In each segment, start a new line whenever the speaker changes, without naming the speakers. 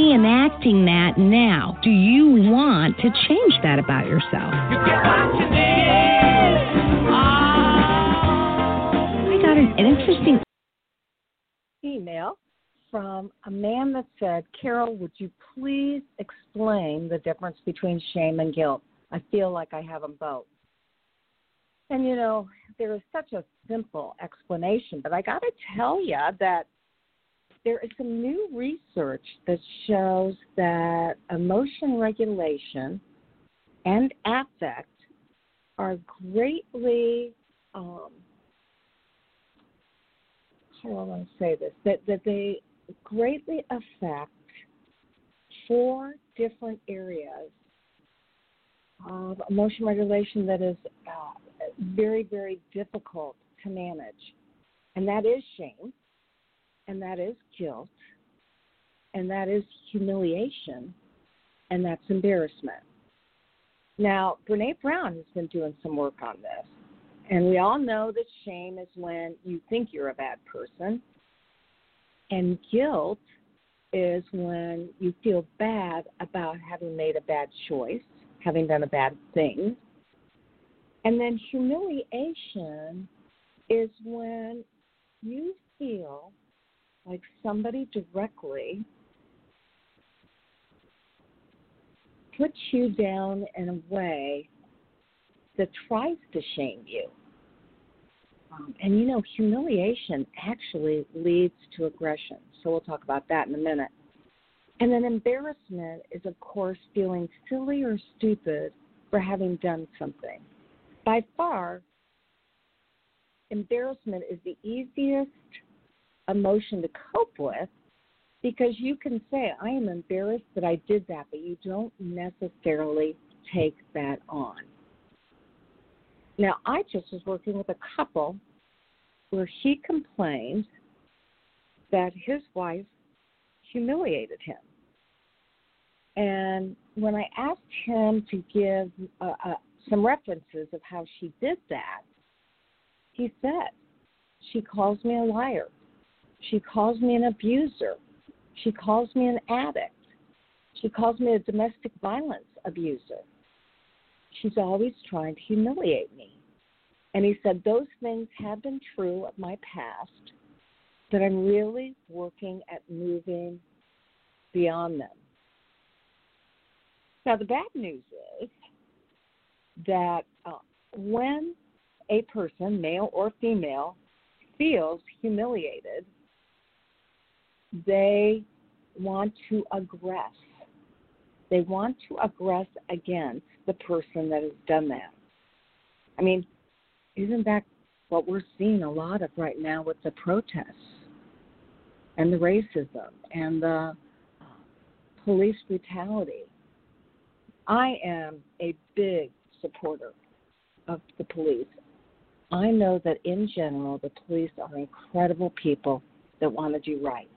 reenacting that now. Do you want to change that about yourself? I got an, an interesting
email from a man that said, Carol, would you please explain the difference between shame and guilt? I feel like I have them both. And you know, there is such a simple explanation, but I got to tell you that there is some new research that shows that emotion regulation and affect are greatly um, how do I want to say this? That that they greatly affect four different areas of emotion regulation that is uh, very very difficult to manage, and that is shame, and that is guilt, and that is humiliation, and that's embarrassment. Now, Brene Brown has been doing some work on this. And we all know that shame is when you think you're a bad person. And guilt is when you feel bad about having made a bad choice, having done a bad thing. And then humiliation is when you feel like somebody directly puts you down in a way that tries to shame you. Um, and you know, humiliation actually leads to aggression. So we'll talk about that in a minute. And then embarrassment is, of course, feeling silly or stupid for having done something. By far, embarrassment is the easiest emotion to cope with because you can say, I am embarrassed that I did that, but you don't necessarily take that on. Now, I just was working with a couple where he complained that his wife humiliated him. And when I asked him to give uh, uh, some references of how she did that, he said, She calls me a liar. She calls me an abuser. She calls me an addict. She calls me a domestic violence abuser. She's always trying to humiliate me. And he said, Those things have been true of my past, but I'm really working at moving beyond them. Now, the bad news is that uh, when a person, male or female, feels humiliated, they want to aggress. They want to aggress against the person that has done that. I mean, isn't that what we're seeing a lot of right now with the protests and the racism and the uh, police brutality. I am a big supporter of the police. I know that in general, the police are incredible people that want to do right.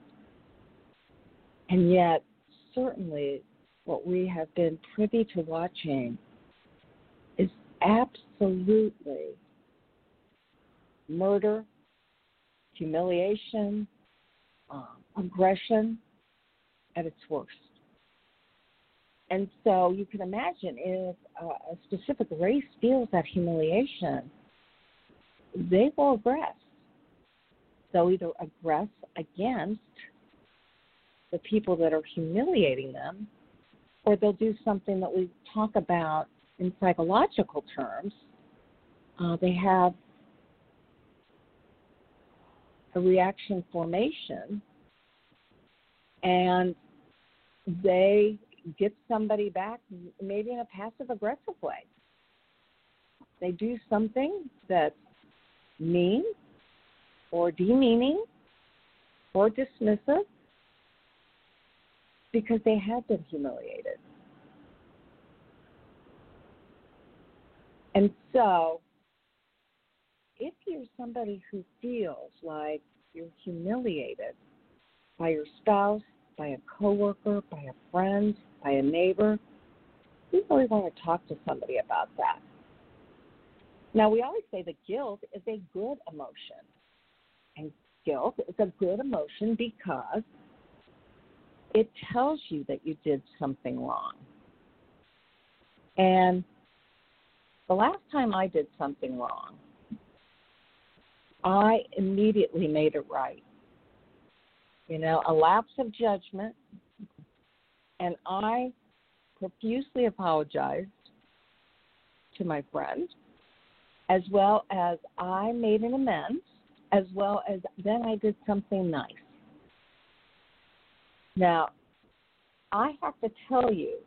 And yet, certainly, what we have been privy to watching is absolutely murder, humiliation, um, aggression at its worst. And so you can imagine if a specific race feels that humiliation, they will aggress. They'll either aggress against the people that are humiliating them, or they'll do something that we talk about in psychological terms. Uh, they have a reaction formation and they get somebody back maybe in a passive aggressive way. They do something that's mean or demeaning or dismissive because they have been humiliated. And so, if you're somebody who feels like you're humiliated by your spouse, by a coworker, by a friend, by a neighbor, you really want to talk to somebody about that. Now, we always say that guilt is a good emotion. And guilt is a good emotion because it tells you that you did something wrong. And the last time I did something wrong, I immediately made it right. You know, a lapse of judgment, and I profusely apologized to my friend, as well as I made an amends, as well as then I did something nice. Now, I have to tell you,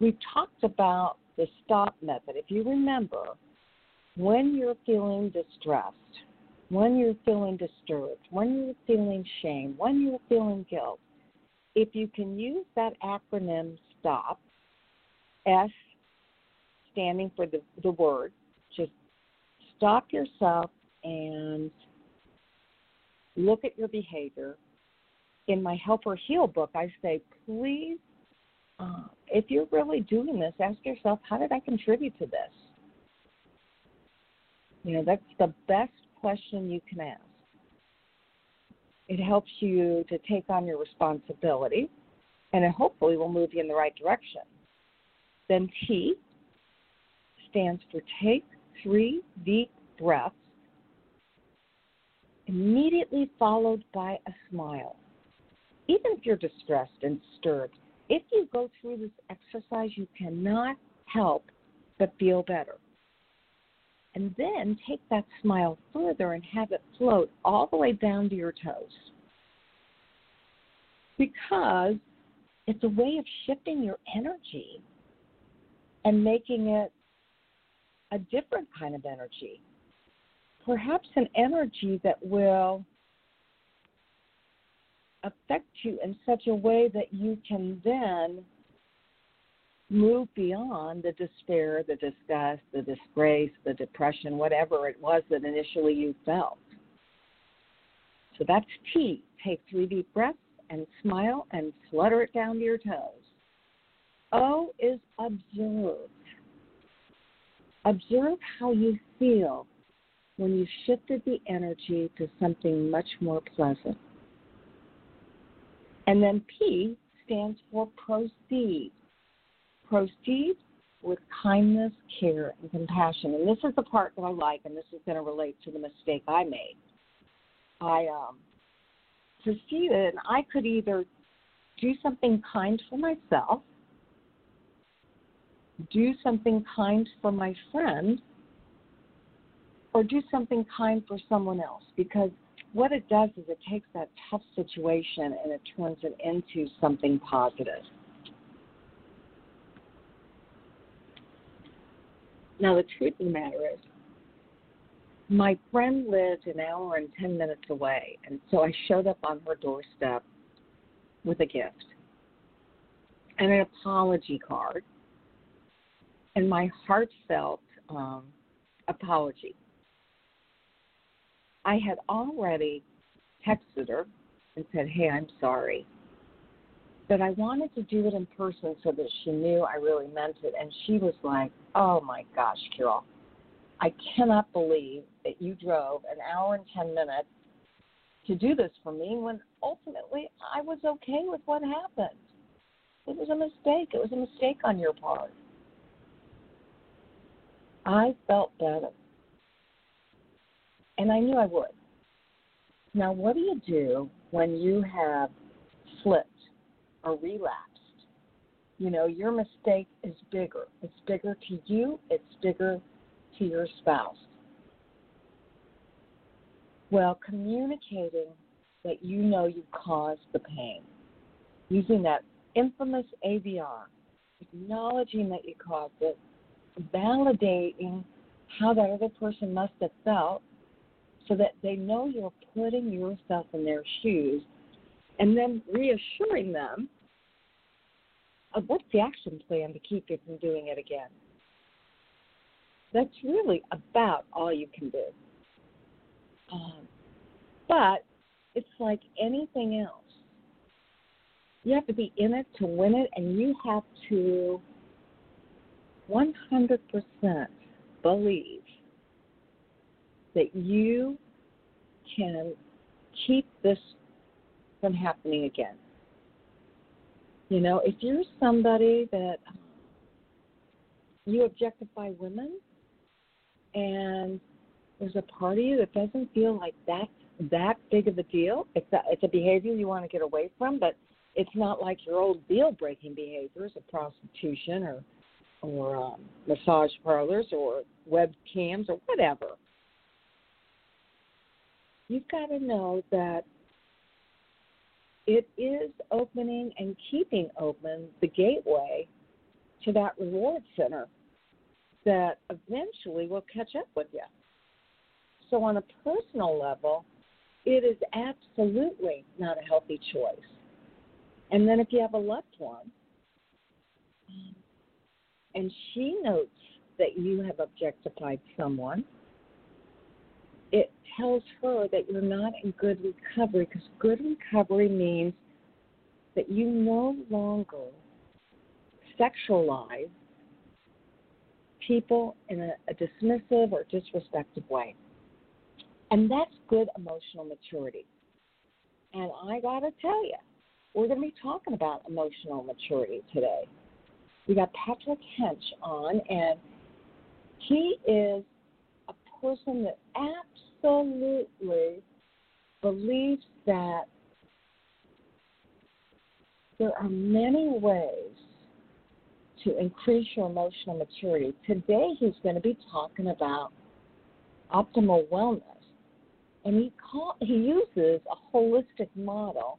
we've talked about the stop method. If you remember, when you're feeling distressed, when you're feeling disturbed, when you're feeling shame, when you're feeling guilt, if you can use that acronym STOP, S standing for the, the word, just stop yourself and look at your behavior. In my Help or Heal book, I say, please, uh, if you're really doing this, ask yourself, how did I contribute to this? You know, that's the best question you can ask. It helps you to take on your responsibility, and it hopefully will move you in the right direction. Then T stands for take three deep breaths, immediately followed by a smile. Even if you're distressed and disturbed, if you go through this exercise, you cannot help but feel better and then take that smile further and have it float all the way down to your toes. Because it's a way of shifting your energy and making it a different kind of energy. Perhaps an energy that will affect you in such a way that you can then move beyond the despair, the disgust, the disgrace, the depression, whatever it was that initially you felt. So that's T. Take three deep breaths and smile and flutter it down to your toes. O is observe. Observe how you feel when you shifted the energy to something much more pleasant. And then P stands for proceed proceed with kindness, care, and compassion. And this is the part that I like, and this is going to relate to the mistake I made. I um, proceeded, and I could either do something kind for myself, do something kind for my friend, or do something kind for someone else. Because what it does is it takes that tough situation and it turns it into something positive. Now, the truth of the matter is, my friend lived an hour and 10 minutes away, and so I showed up on her doorstep with a gift. and an apology card and my heartfelt um, apology. I had already texted her and said, Hey, I'm sorry. But I wanted to do it in person so that she knew I really meant it. And she was like, Oh my gosh, Carol, I cannot believe that you drove an hour and 10 minutes to do this for me when ultimately I was okay with what happened. It was a mistake. It was a mistake on your part. I felt better. And I knew I would. Now, what do you do when you have slipped or relapsed? You know, your mistake is bigger. It's bigger to you, it's bigger to your spouse. Well, communicating that you know you caused the pain, using that infamous AVR, acknowledging that you caused it, validating how that other person must have felt so that they know you're putting yourself in their shoes and then reassuring them of what's the action plan to keep you from doing it again. That's really about all you can do. Um, but it's like anything else. You have to be in it to win it, and you have to 100% believe that you can keep this from happening again. You know, if you're somebody that you objectify women and there's a part of you that doesn't feel like that's that big of a deal, it's a, it's a behavior you want to get away from, but it's not like your old deal breaking behaviors of prostitution or or um, massage parlors or webcams or whatever. You've got to know that it is opening and keeping open the gateway to that reward center that eventually will catch up with you. So, on a personal level, it is absolutely not a healthy choice. And then, if you have a loved one, um, and she notes that you have objectified someone, tells her that you're not in good recovery because good recovery means that you no longer sexualize people in a, a dismissive or disrespectful way. And that's good emotional maturity. And I got to tell you, we're going to be talking about emotional maturity today we got Patrick Hentsch on, and he is a person that absolutely believes that there are many ways to increase your emotional maturity. Today, he's going to be talking about optimal wellness, and he call, he uses a holistic model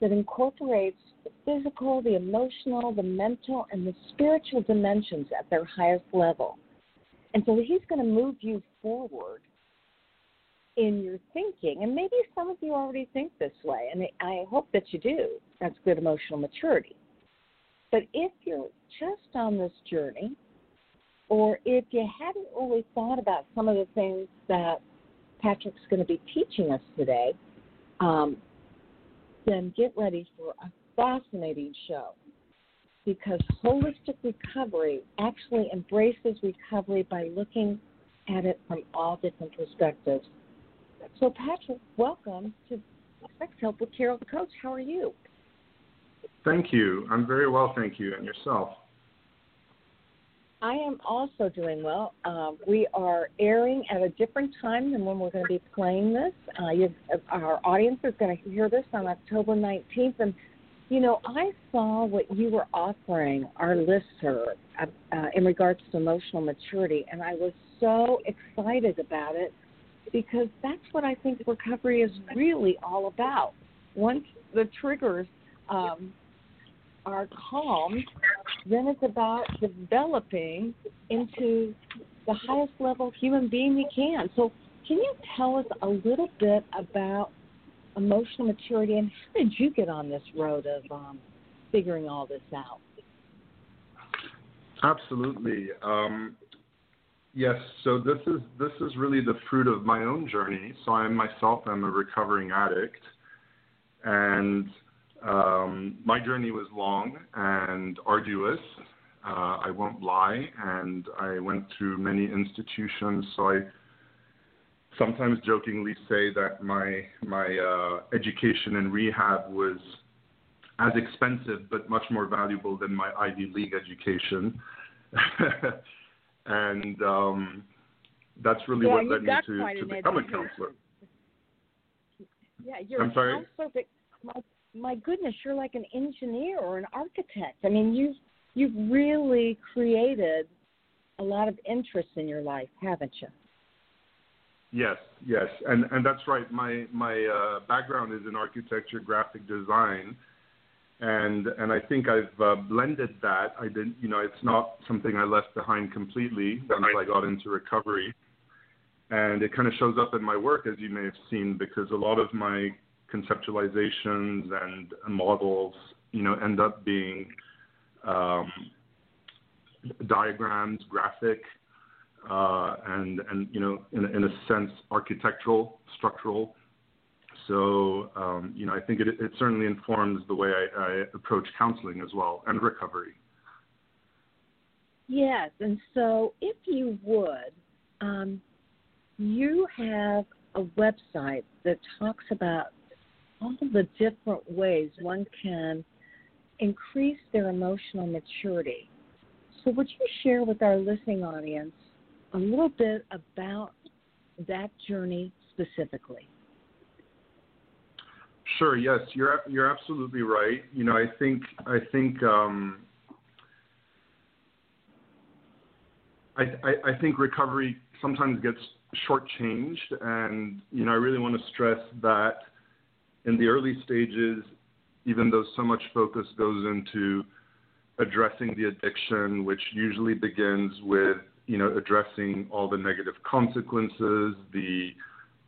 that incorporates the physical, the emotional, the mental, and the spiritual dimensions at their highest level. And so he's going to move you forward in your thinking. And maybe some of you already think this way, and I hope that you do. That's good emotional maturity. But if you're just on this journey, or if you hadn't really thought about some of the things that Patrick's going to be teaching us today, um, then get ready for a fascinating show because holistic recovery actually embraces recovery by looking at it from all different perspectives. So, Patrick, welcome to Sex Help with Carol the Coach. How are you?
Thank you. I'm very well, thank you. And yourself?
I am also doing well. Uh, we are airing at a different time than when we're going to be playing this. Uh, our audience is going to hear this on October 19th. And, you know, I saw what you were offering our listener uh, uh, in regards to emotional maturity, and I was so excited about it because that's what I think recovery is really all about. Once the triggers um, are calmed, then it's about developing into the highest level human being you can. So, can you tell us a little bit about emotional maturity and how did you get on this road of um, figuring all this out?
Absolutely. Um, yes. So this is this is really the fruit of my own journey. So I myself am a recovering addict, and um, my journey was long and arduous. Uh, I won't lie, and I went through many institutions. So I sometimes jokingly say that my my uh, education in rehab was as expensive but much more valuable than my Ivy League education. and um, that's really
yeah,
what led me to,
to
become a counselor.
Yeah, you're
I'm sorry?
counselor. My, my goodness, you're like an engineer or an architect. I mean, you've you've really created a lot of interest in your life, haven't you?
Yes, yes, and and that's right. My my uh, background is in architecture, graphic design, and and I think I've uh, blended that. I didn't, you know, it's not something I left behind completely once I got into recovery, and it kind of shows up in my work as you may have seen because a lot of my conceptualizations and models, you know, end up being um, diagrams, graphic, uh, and and you know, in, in a sense, architectural, structural. So um, you know, I think it, it certainly informs the way I, I approach counseling as well and recovery.
Yes, and so if you would, um, you have a website that talks about all the different ways one can increase their emotional maturity. So, would you share with our listening audience a little bit about that journey specifically?
Sure. Yes, you're you're absolutely right. You know, I think I think um, I, I, I think recovery sometimes gets shortchanged, and you know, I really want to stress that in the early stages, even though so much focus goes into addressing the addiction, which usually begins with you know addressing all the negative consequences, the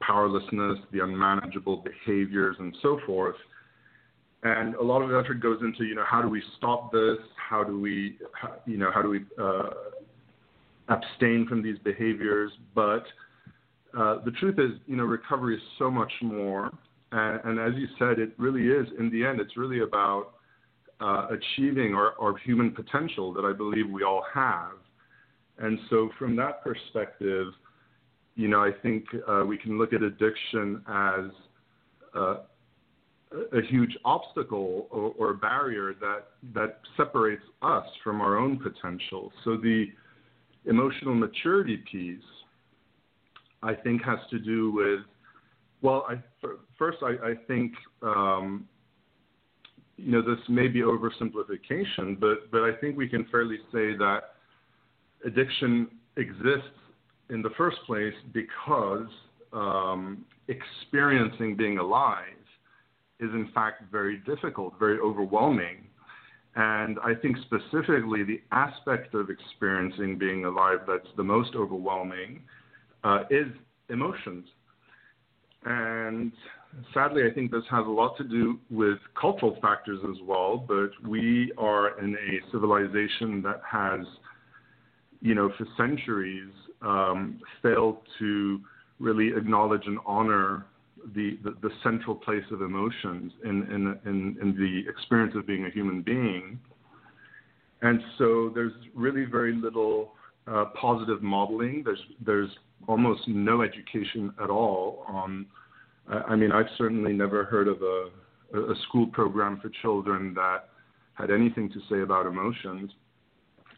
powerlessness, the unmanageable behaviors, and so forth. And a lot of effort goes into, you know, how do we stop this? How do we, you know, how do we uh, abstain from these behaviors? But uh, the truth is, you know, recovery is so much more. And, and, as you said, it really is, in the end, it's really about uh, achieving our, our human potential that I believe we all have. And so, from that perspective, you know, I think uh, we can look at addiction as uh, a huge obstacle or, or barrier that that separates us from our own potential. So the emotional maturity piece, I think, has to do with well, I, first I, I think um, you know this may be oversimplification, but but I think we can fairly say that addiction exists in the first place because um, experiencing being alive is in fact very difficult, very overwhelming. And I think specifically the aspect of experiencing being alive that's the most overwhelming uh, is emotions. And sadly, I think this has a lot to do with cultural factors as well, but we are in a civilization that has, you know, for centuries um, to really acknowledge and honor the, the, the central place of emotions in, in, in, in the experience of being a human being. And so there's really very little uh, positive modeling. There's, there's almost no education at all on. I mean, I've certainly never heard of a, a school program for children that had anything to say about emotions.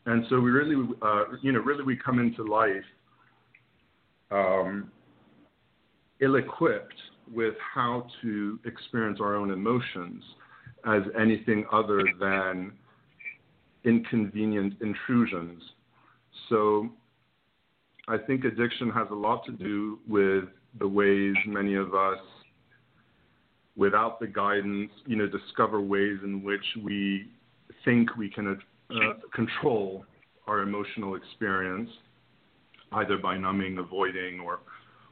And so we really, uh, you know, really we come into life um, ill-equipped with how to experience our own emotions as anything other than inconvenient intrusions. So I think addiction has a lot to do with the ways many of us, without the guidance, you know, discover ways in which we think we can uh, control our emotional experience, either by numbing, avoiding, or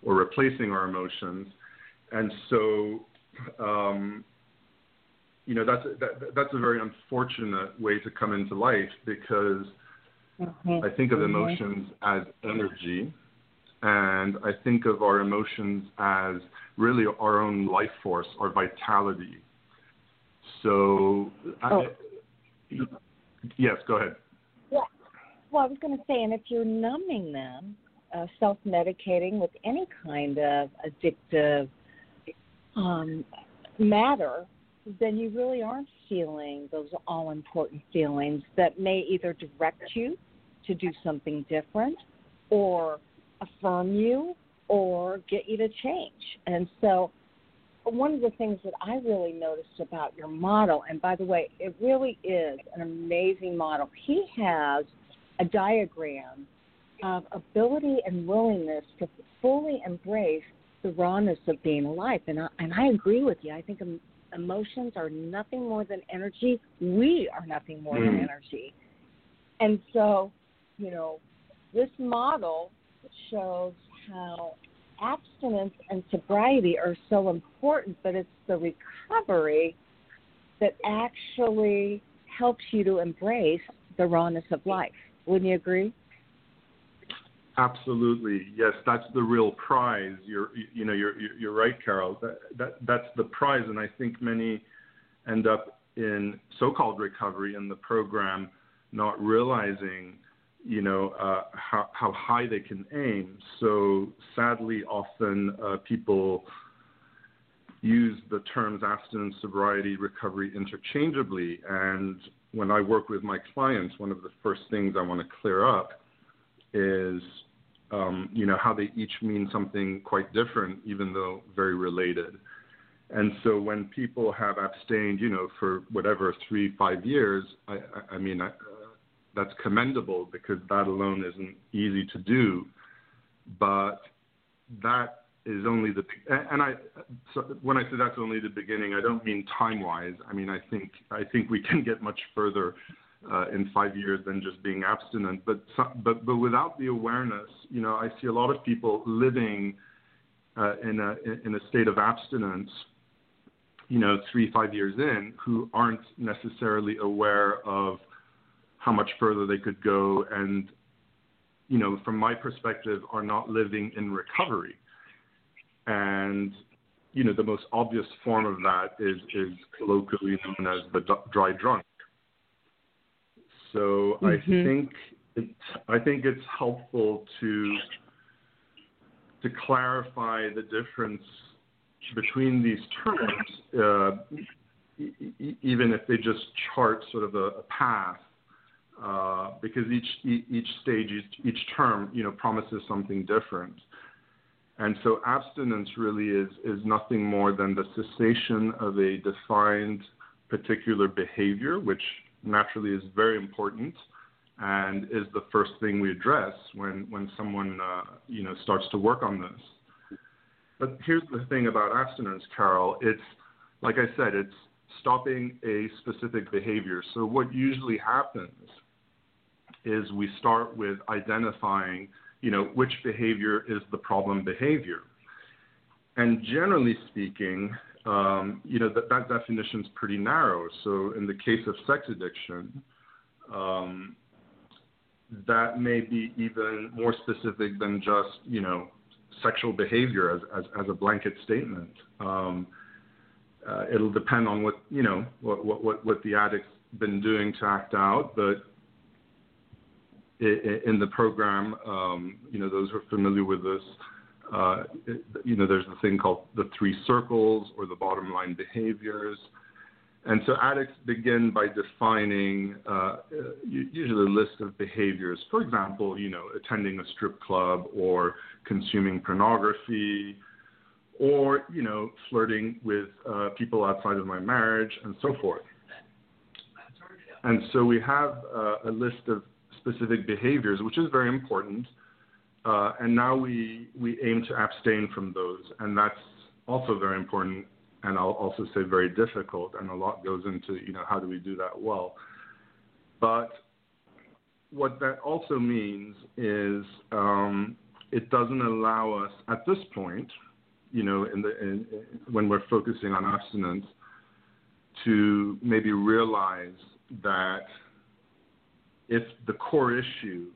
or replacing our emotions. And so, um, you know, that's that, that's a very unfortunate way to come into life because
Mm-hmm.
I think of
Mhm.
emotions as energy, and I think of our emotions as really our own life force, our vitality. So,
Oh.
I, yes, go ahead.
Well, I was going to say, and if you're numbing them, uh, self medicating with any kind of addictive um, matter, then you really aren't feeling those all important feelings that may either direct you to do something different or affirm you or get you to change. And so, one of the things that I really noticed about your model, and by the way, it really is an amazing model. He has a diagram of ability and willingness to fully embrace the rawness of being alive. And I, and I agree with you. I think emotions are nothing more than energy. We are nothing more than
Mm.
energy. And so, you know, this model shows how abstinence and sobriety are so important, but it's the recovery that actually helps you to embrace the rawness of life. Wouldn't you agree?
Absolutely, yes. That's the real prize. You're, you know, you're you're right, Carol. That, that that's the prize, and I think many end up in so-called recovery in the program, not realizing, you know, uh, how how high they can aim. So sadly, often uh, people use the terms abstinence, sobriety, recovery interchangeably. And when I work with my clients, one of the first things I want to clear up is um, you know how they each mean something quite different, even though very related. And so when people have abstained, you know, for whatever three, five years, I, I, I mean, I, uh, that's commendable because that alone isn't easy to do. But that is only the and I so when I say that's only the beginning, I don't mean time wise. I mean I think I think we can get much further uh, in five years than just being abstinent. But but but without the awareness, you know, I see a lot of people living uh, in a in a state of abstinence, you know, three five years in, who aren't necessarily aware of how much further they could go, and you know, from my perspective, are not living in recovery. And you know, the most obvious form of that is is colloquially known as the dry drunk. So
Mhm.
I think it, I think it's helpful to to clarify the difference between these terms, uh, e- even if they just chart sort of a, a path, uh, because each each stage, each, each term, you know, promises something different. And so abstinence really is is nothing more than the cessation of a defined particular behavior, which naturally is very important and is the first thing we address when, when someone uh, you know starts to work on this. But here's the thing about abstinence, Carol. It's like I said, it's stopping a specific behavior. So what usually happens is we start with identifying, you know, which behavior is the problem behavior. And generally speaking, um, you know, that, that definition is pretty narrow. So in the case of sex addiction, um, that may be even more specific than just, you know, sexual behavior as, as, as a blanket statement. Um, uh, it'll depend on what, you know, what, what, what the addict's been doing to act out, but in the program, um, you know, those who are familiar with this, uh, you know, there's a thing called the three circles or the bottom line behaviors. And so addicts begin by defining uh, usually a list of behaviors. For example, you know, attending a strip club or consuming pornography or, you know, flirting with uh, people outside of my marriage and so forth. And so we have uh, a list of specific behaviors, which is very important. Uh, and now we, we aim to abstain from those. And that's also very important and I'll also say very difficult, and a lot goes into you know how do we do that well. But what that also means is um, it doesn't allow us at this point, you know, in the in, when we're focusing on abstinence, to maybe realize that if the core issue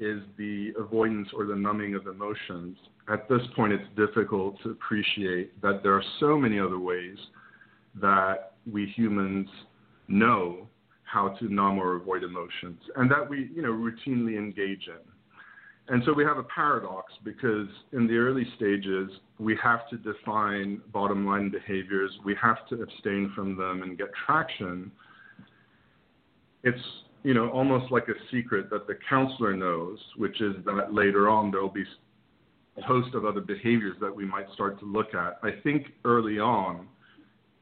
is the avoidance or the numbing of emotions, at this point it's difficult to appreciate that there are so many other ways that we humans know how to numb or avoid emotions and that we you know routinely engage in. And so we have a paradox because in the early stages we have to define bottom line behaviors, we have to abstain from them and get traction. It's you know, almost like a secret that the counselor knows, which is that later on there will be a host of other behaviors that we might start to look at. I think early on,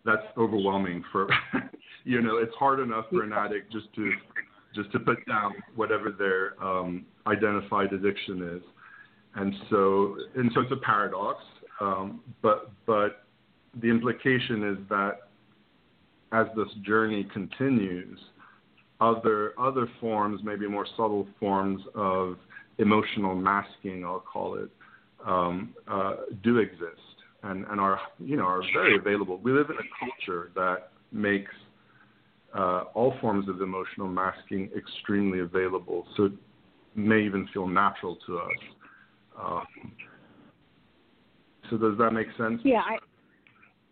that's overwhelming for, you know, it's hard enough for an addict just to just to put down whatever their um, identified addiction is, and so and so it's a paradox. Um, but but the implication is that as this journey continues, other other forms, maybe more subtle forms of emotional masking, I'll call it, um, uh, do exist and, and are you know are very available. We live in a culture that makes uh, all forms of emotional masking extremely available, so it may even feel natural to us. Um, so does that make sense?
Yeah. I,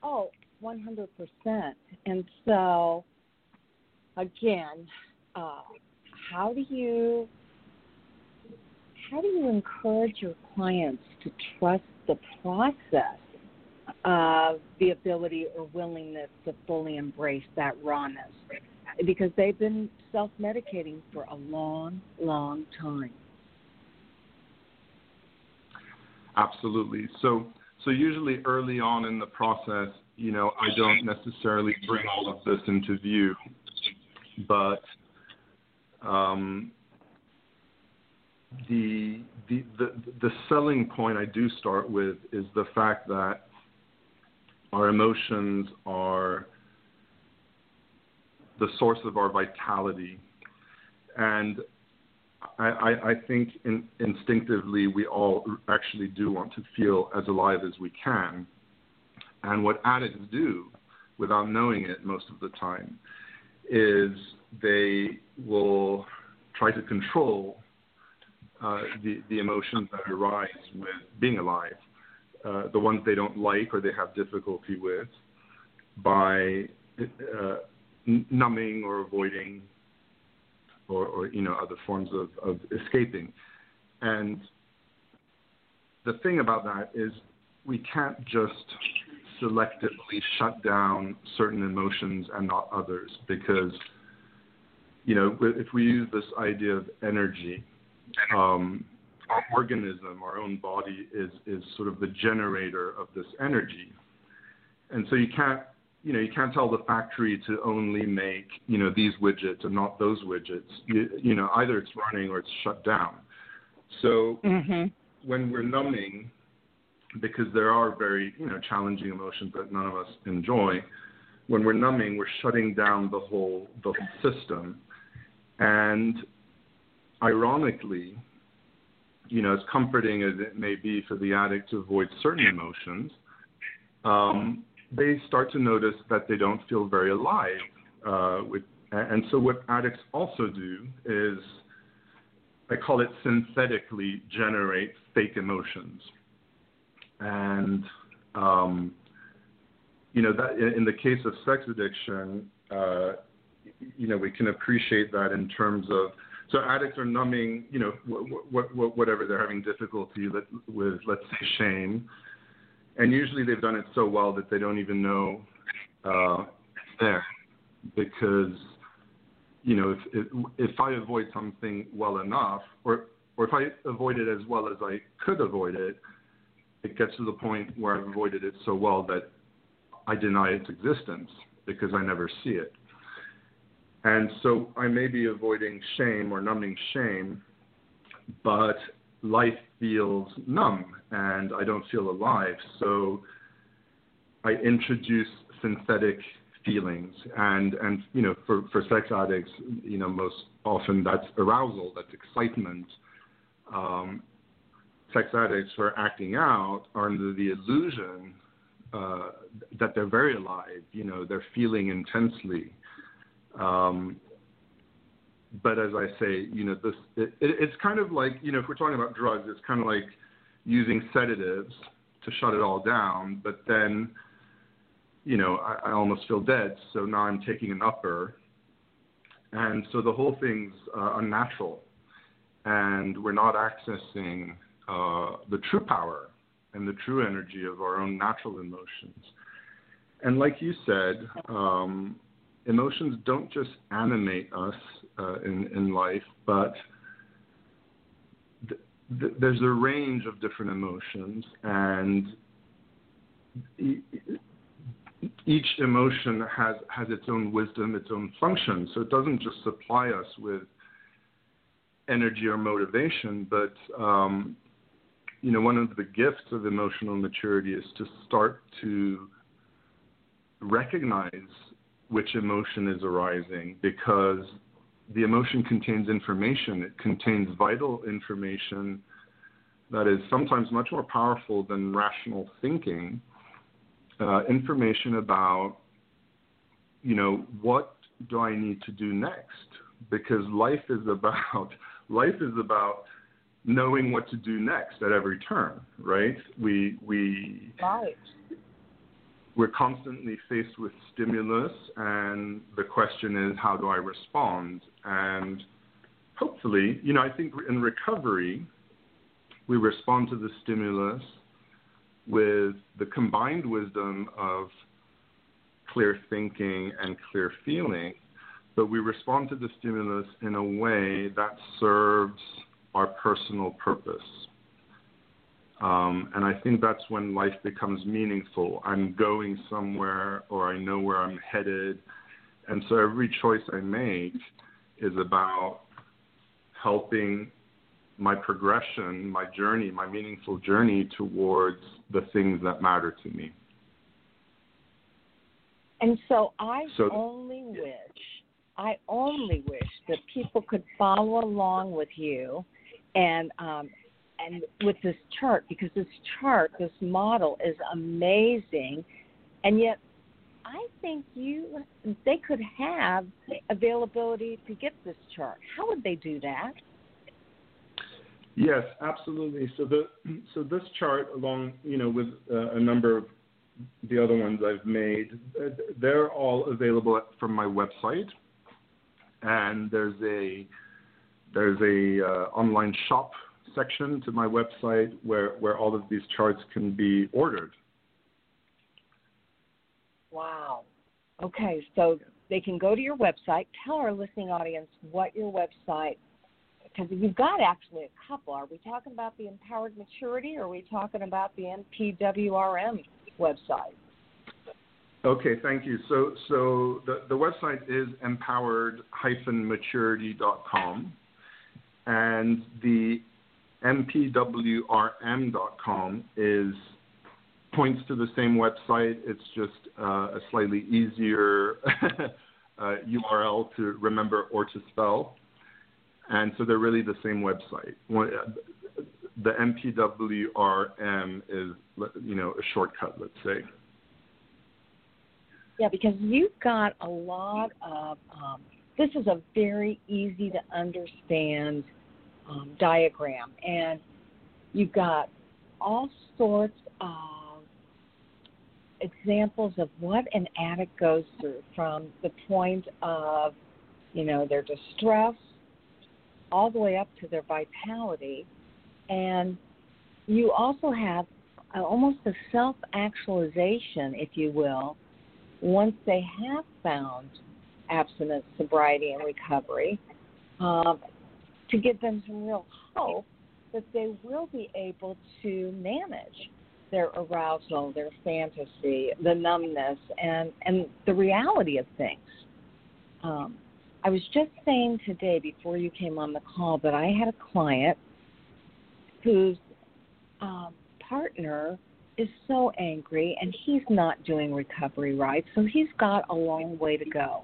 oh, one hundred percent. And so again, uh, how do you how do you encourage your clients to trust the process of the ability or willingness to fully embrace that rawness? Because they've been self medicating for a long, long time.
Absolutely. So so usually early on in the process, you know, I don't necessarily bring all of this into view but um, the, the the the selling point I do start with is the fact that our emotions are the source of our vitality, and I, I, I think in, instinctively we all actually do want to feel as alive as we can. And what addicts do, without knowing it most of the time, is they will try to control uh, the, the emotions that arise with being alive, uh, the ones they don't like or they have difficulty with, by uh, numbing or avoiding or, or, you know other forms of, of escaping. And the thing about that is we can't just selectively shut down certain emotions and not others because you know if we use this idea of energy um, our organism our own body is is sort of the generator of this energy. And so you can't you know you can't tell the factory to only make you know these widgets and not those widgets. You, you know either it's running or it's shut down. So mm-hmm. when we're numbing because there are very you know challenging emotions that none of us enjoy. When we're numbing, we're shutting down the whole the whole system, and ironically, you know, as comforting as it may be for the addict to avoid certain emotions, um, they start to notice that they don't feel very alive. Uh, with, and so, what addicts also do is, I call it synthetically generate fake emotions and um, you know that in the case of sex addiction, uh, you know we can appreciate that in terms of so addicts are numbing, you know, what, what, whatever they're having difficulty with, let's say shame, and usually they've done it so well that they don't even know uh, there, because you know if, if if I avoid something well enough, or or if I avoid it as well as I could avoid it, it gets to the point where I've avoided it so well that I deny its existence because I never see it. And so I may be avoiding shame or numbing shame, but life feels numb and I don't feel alive. So I introduce synthetic feelings and and you know for for sex addicts you know most often that's arousal that's excitement um, sex addicts who are acting out are under the illusion uh, that they're very alive. You know, they're feeling intensely. Um, but as I say, you know, this it, it, it's kind of like you know, if we're talking about drugs, it's kind of like using sedatives to shut it all down, but then you know, I, I almost feel dead, so now I'm taking an upper, and so the whole thing's uh, unnatural, and we're not accessing uh, the true power and the true energy of our own natural emotions. And like you said, um, emotions don't just animate us uh, in, in life, but th- th- there's a range of different emotions, and e- each emotion has, has its own wisdom, its own function. So it doesn't just supply us with energy or motivation, but um, you know, one of the gifts of emotional maturity is to start to recognize which emotion is arising because the emotion contains information. It contains vital information that is sometimes much more powerful than rational thinking. Uh, information about, you know, what do I need to do next? Because life is about life is about knowing what to do next at every turn, right? We we
right.
we're constantly faced with stimulus, and the question is, how do I respond? And hopefully, you know, I think in recovery, we respond to the stimulus with the combined wisdom of clear thinking and clear feeling, but we respond to the stimulus in a way that serves our personal purpose. Um, and I think that's when life becomes meaningful. I'm going somewhere or I know where I'm headed. And so every choice I make is about helping my progression, my journey, my meaningful journey towards the things that matter to me.
And so I
So-
only wish, I only wish that people could follow along with you and um, and with this chart because this chart, this model is amazing, and yet I think you they could have availability to get this chart. How would they do that?
Yes, absolutely. So the so this chart, along you know with uh, a number of the other ones I've made, they're all available from my website, and there's a there's a uh, online shop section to my website where where all of these charts can be ordered.
Wow. Okay, so they can go to your website. Tell our listening audience what your website, because you've got actually a couple. Are we talking about the Empowered Maturity, or are we talking about the MPWRM website?
Okay, thank you. So so the the website is empowered-maturity.com, and the mpwrm.com is points to the same website. It's just uh, a slightly easier uh, URL to remember or to spell, and so they're really the same website. The MPWRM is, you know, a shortcut, let's say.
Yeah, because you've got a lot of. Um, this is a very easy to understand um, diagram, and you've got all sorts of examples of what an addict goes through from the point of, you know, their distress all the way up to their vitality. And you also have uh, almost a self actualization, if you will, once they have found abstinence, sobriety, and recovery, um, to give them some real hope that they will be able to manage their arousal, their fantasy, the numbness, and, and the reality of things. Um, I was just saying today before you came on the call that I had a client whose um, partner is so angry and he's not doing recovery right, so he's got a long way to go.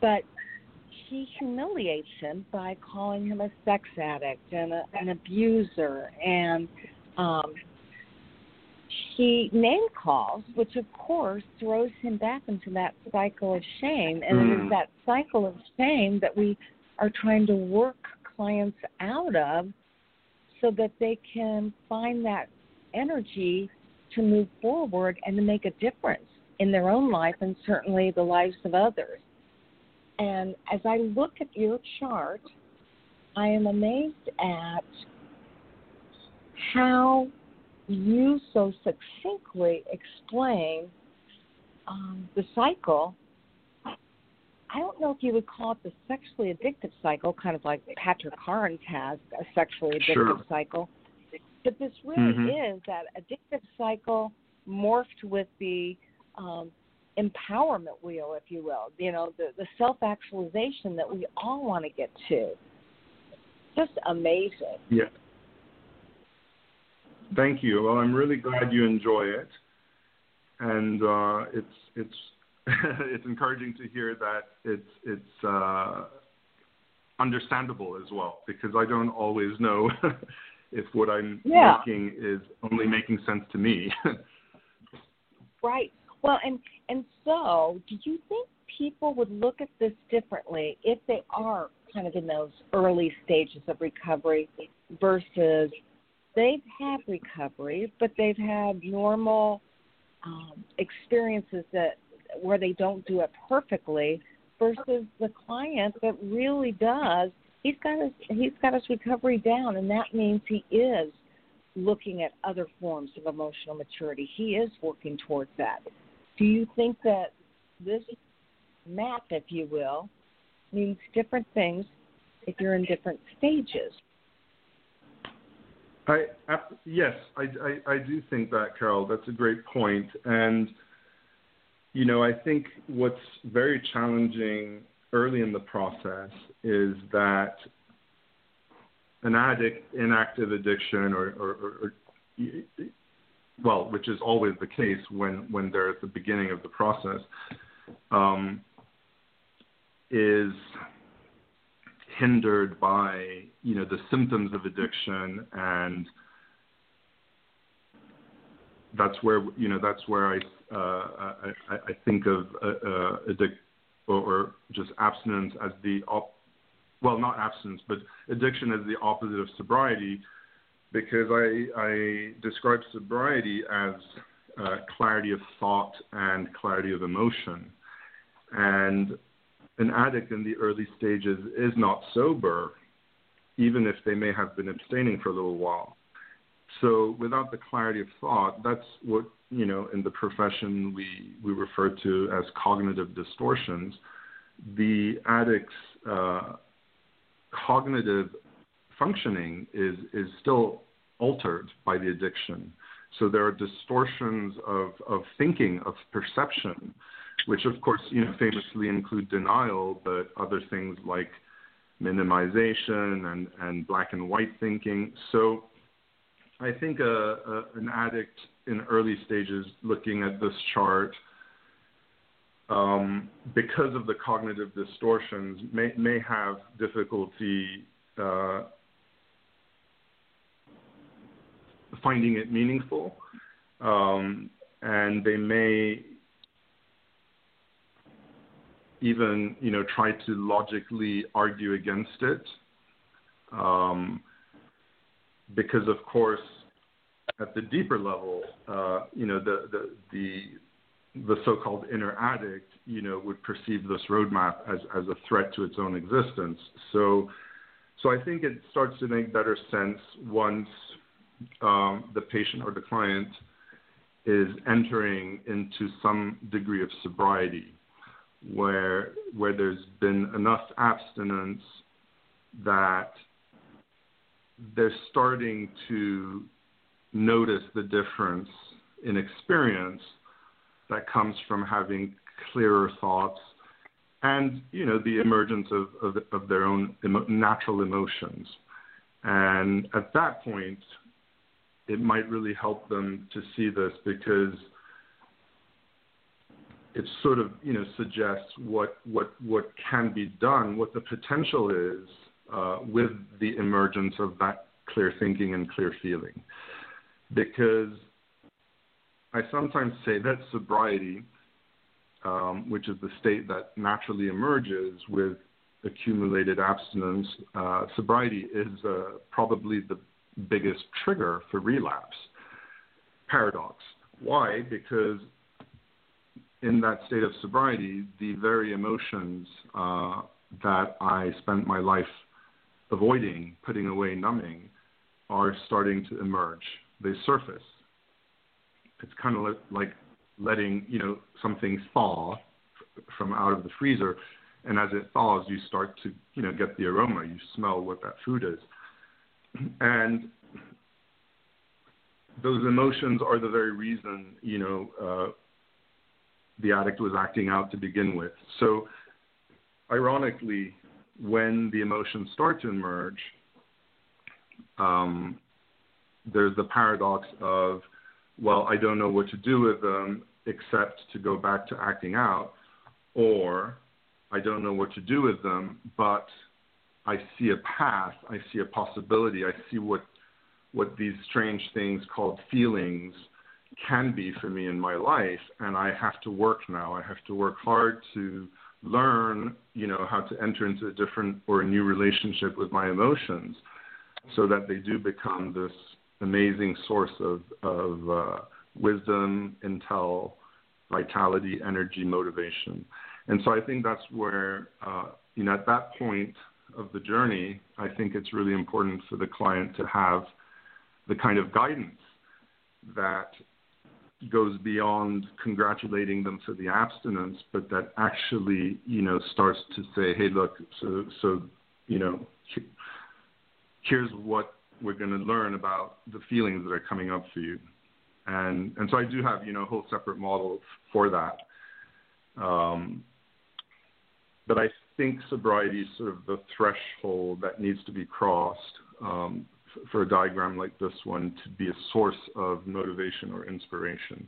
But she humiliates him by calling him a sex addict and a, an abuser and um she name calls which of course throws him back into that cycle of shame and it is
Mm.
that cycle of shame that we are trying to work clients out of so that they can find that energy to move forward and to make a difference in their own life and certainly the lives of others. And as I look at your chart, I am amazed at how you so succinctly explain um, the cycle. I don't know if you would call it the sexually addictive cycle, kind of like Patrick Carnes has a sexually addictive
sure.
cycle. But this really
mm-hmm.
is that addictive cycle morphed with the um, empowerment wheel, if you will. You know, the, the self actualization that we all want to get to. Just amazing.
Yeah. Thank you. Well, I'm really glad you enjoy it, and uh, it's it's it's encouraging to hear that it's it's uh, understandable as well because I don't always know if what I'm
yeah.
making is only making sense to me.
right. Well, and and so, do you think people would look at this differently if they are kind of in those early stages of recovery versus they've had recovery, but they've had normal um, experiences that where they don't do it perfectly versus the client that really does he's got his he's got his recovery down and that means he is looking at other forms of emotional maturity. He is working towards that do you think that this map if you will means different things if you're in different stages
I, yes, I, I, I do think that, Carol. That's a great point. And, you know, I think what's very challenging early in the process is that an addict in active addiction or, or, or well, which is always the case when, when they're at the beginning of the process, um, is hindered by you know the symptoms of addiction and that's where you know that's where I uh, I, I think of uh, uh, addict or, or, just abstinence as the op- well not abstinence but addiction as the opposite of sobriety because I I describe sobriety as uh, clarity of thought and clarity of emotion and an addict in the early stages is not sober, even if they may have been abstaining for a little while. So without the clarity of thought, that's what you know in the profession we we refer to as cognitive distortions. The addict's uh, cognitive functioning is is still altered by the addiction. So there are distortions of, of thinking, of perception, which of course you know famously include denial, but other things like minimization and, and black and white thinking. So I think a, a, an addict in early stages looking at this chart, um, because of the cognitive distortions, may, may have difficulty uh, finding it meaningful. Um, and they may even you know try to logically argue against it, um, because of course at the deeper level, uh, you know the the the the so-called inner addict, you know, would perceive this roadmap as, as a threat to its own existence. So, so I think it starts to make better sense once um, the patient or the client is entering into some degree of sobriety where where there's been enough abstinence that they're starting to notice the difference in experience that comes from having clearer thoughts and you know the emergence of, of, of their own natural emotions. And at that point it might really help them to see this because it sort of you know suggests what what what can be done, what the potential is uh, with the emergence of that clear thinking and clear feeling. Because I sometimes say that sobriety, um, which is the state that naturally emerges with accumulated abstinence, uh, sobriety is uh, probably the biggest trigger for relapse. Paradox. Why? Because in that state of sobriety, the very emotions uh, that I spent my life avoiding, putting away, numbing, are starting to emerge. They surface. It's kind of like letting you know something thaw from out of the freezer, and as it thaws, you start to you know get the aroma. You smell what that food is, and those emotions are the very reason you know uh, the addict was acting out to begin with. So, ironically, when the emotions start to emerge, um, there's the paradox of, well, I don't know what to do with them except to go back to acting out, or I don't know what to do with them, but I see a path, I see a possibility, I see what what these strange things called feelings can be for me in my life and I have to work now. I have to work hard to learn, you know, how to enter into a different or a new relationship with my emotions so that they do become this amazing source of, of uh, wisdom, intel, vitality, energy, motivation. And so I think that's where, uh, you know, at that point of the journey, I think it's really important for the client to have the kind of guidance that goes beyond congratulating them for the abstinence, but that actually, you know, starts to say, hey, look, so, so you know, here's what we're going to learn about the feelings that are coming up for you. And, and so I do have, you know, a whole separate model for that. Um, but I think sobriety is sort of the threshold that needs to be crossed um, for a diagram like this one to be a source of motivation or inspiration.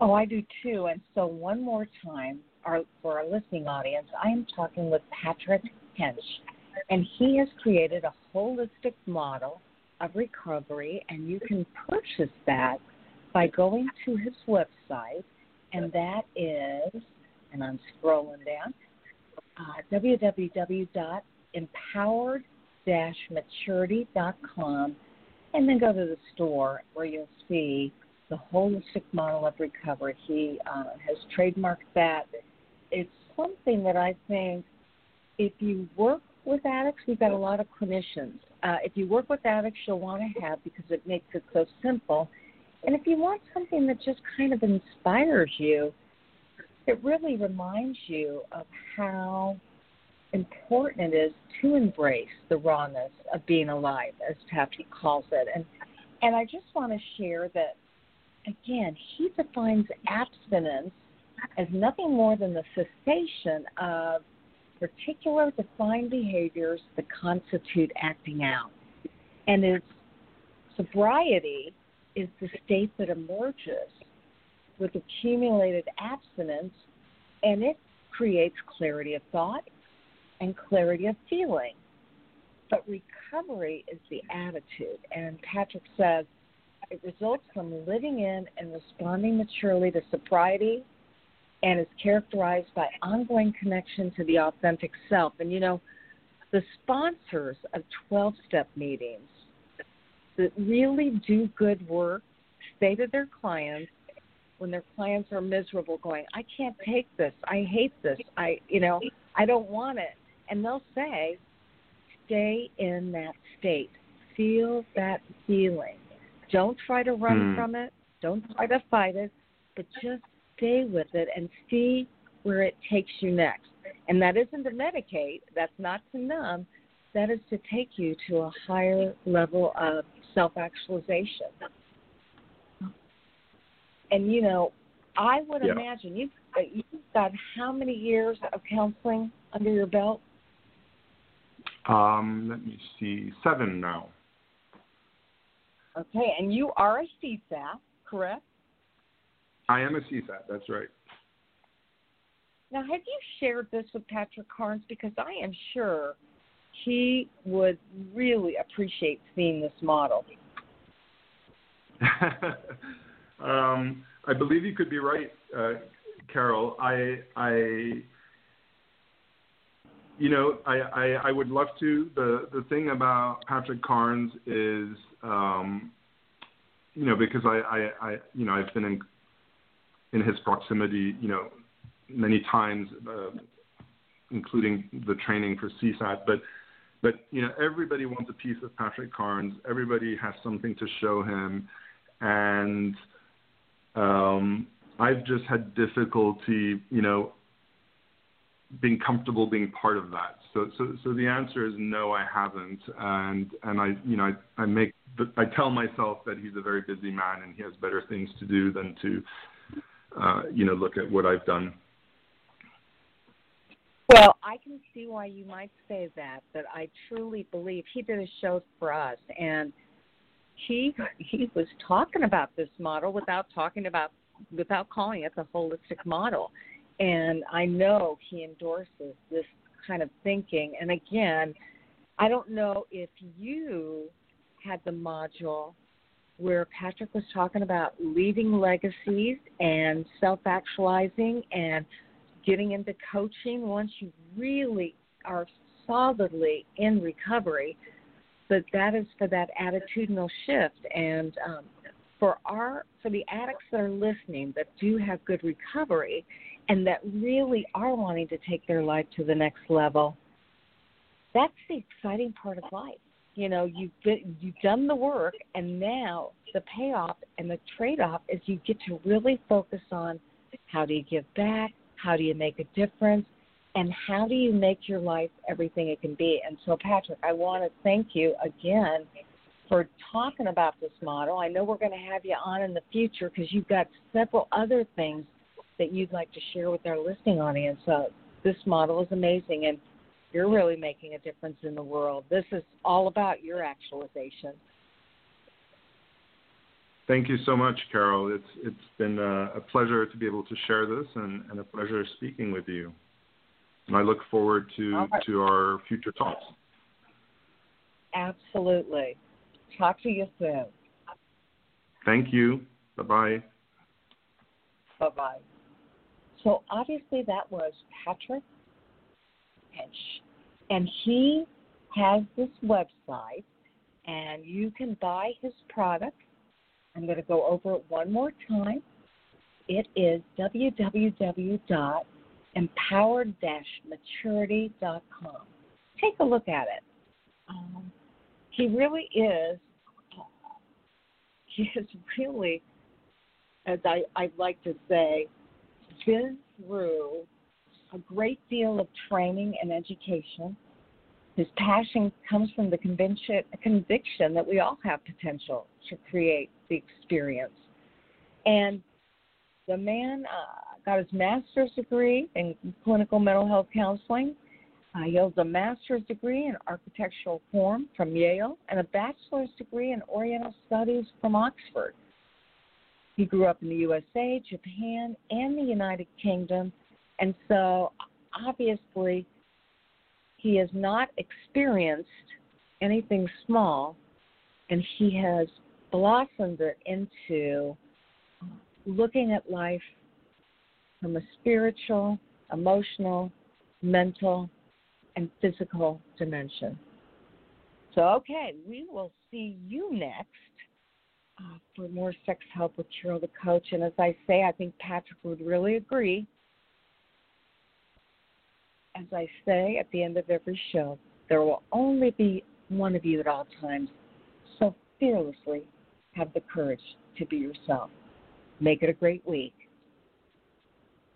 Oh, I do too. And so, one more time, our, for our listening audience, I am talking with Patrick Hentsch, and he has created a holistic model of recovery, and you can purchase that by going to his website, and that is, and I'm scrolling down, uh, www.empowered maturity.com and then go to the store where you'll see the holistic model of recovery. He uh, has trademarked that. It's something that I think if you work with addicts, we've got a lot of clinicians. Uh, if you work with addicts, you'll want to have because it makes it so simple. And if you want something that just kind of inspires you, it really reminds you of how important it is to embrace the rawness of being alive, as Patrick calls it. And and I just want to share that again, he defines abstinence as nothing more than the cessation of particular defined behaviors that constitute acting out. And its sobriety is the state that emerges with accumulated abstinence and it creates clarity of thought, and clarity of feeling. But recovery is the attitude. And Patrick says it results from living in and responding maturely to sobriety and is characterized by ongoing connection to the authentic self. And you know, the sponsors of 12 step meetings that really do good work say to their clients when their clients are miserable going i can't take this i hate this i you know i don't want it and they'll say, stay in that state. Feel that feeling. Don't try to run mm. from it. Don't try to fight it, but just stay with it and see where it takes you next. And that isn't to medicate, that's not to numb, that is to take you to a higher level of self actualization. And you know, I would yeah. imagine you've, uh, you've got how many years of counseling under your belt?
Um, let me see, seven now.
Okay, and you are a CSAT, correct?
I am a CSAT, that's right.
Now, have you shared this with Patrick Carnes? Because I am sure he would really appreciate seeing this model.
um, I believe you could be right, uh, Carol. I, I you know, I, I, I would love to. The the thing about Patrick Carnes is, um, you know, because I, I, I, you know, I've been in in his proximity, you know, many times, uh, including the training for CSAT. But but you know, everybody wants a piece of Patrick Carnes. Everybody has something to show him, and um, I've just had difficulty, you know, being comfortable being part of that. So, so, so the answer is no, I haven't. And, and I, you know, I, I make, I tell myself that he's a very busy man and he has better things to do than to, uh, you know, look at what I've done.
Well, I can see why you might say that, but I truly believe he did a show for us, and he he was talking about this model without talking about without calling it the holistic model. And I know he endorses this kind of thinking. And again, I don't know if you had the module where Patrick was talking about leaving legacies and self actualizing and getting into coaching once you really are solidly in recovery. But that is for that attitudinal shift. And um, for our for the addicts that are listening that do have good recovery and that really are wanting to take their life to the next level, that's the exciting part of life. You know, you've been, you've done the work, and now the payoff and the trade-off is you get to really focus on how do you give back, how do you make a difference, and how do you make your life everything it can be. And so, Patrick, I want to thank you again for talking about this model. I know we're going to have you on in the future because you've got several other things that you'd like to share with our listening audience. Uh, this model is amazing, and you're really making a difference in the world. This is all about your actualization.
Thank you so much, Carol. It's it's been a, a pleasure to be able to share this, and, and, a pleasure speaking with you. And I look forward to right. to our future talks.
Absolutely. Talk to you soon.
Thank you. Bye bye.
Bye bye. So obviously that was Patrick Hentsch, and he has this website, and you can buy his product. I'm going to go over it one more time. It is www.empowered-maturity.com. Take a look at it. Um, he really is. He is really, as I, I'd like to say, been through a great deal of training and education. His passion comes from the conviction, conviction that we all have potential to create the experience. And the man uh, got his master's degree in clinical mental health counseling. Uh, he holds a master's degree in architectural form from Yale and a bachelor's degree in Oriental Studies from Oxford. He grew up in the USA, Japan, and the United Kingdom, and so obviously he has not experienced anything small, and he has blossomed it into looking at life from a spiritual, emotional, mental, and physical dimension. So, okay, we will see you next uh, for more sex help with Carol the Coach. And as I say, I think Patrick would really agree. As I say at the end of every show, there will only be one of you at all times. So fearlessly have the courage to be yourself. Make it a great week.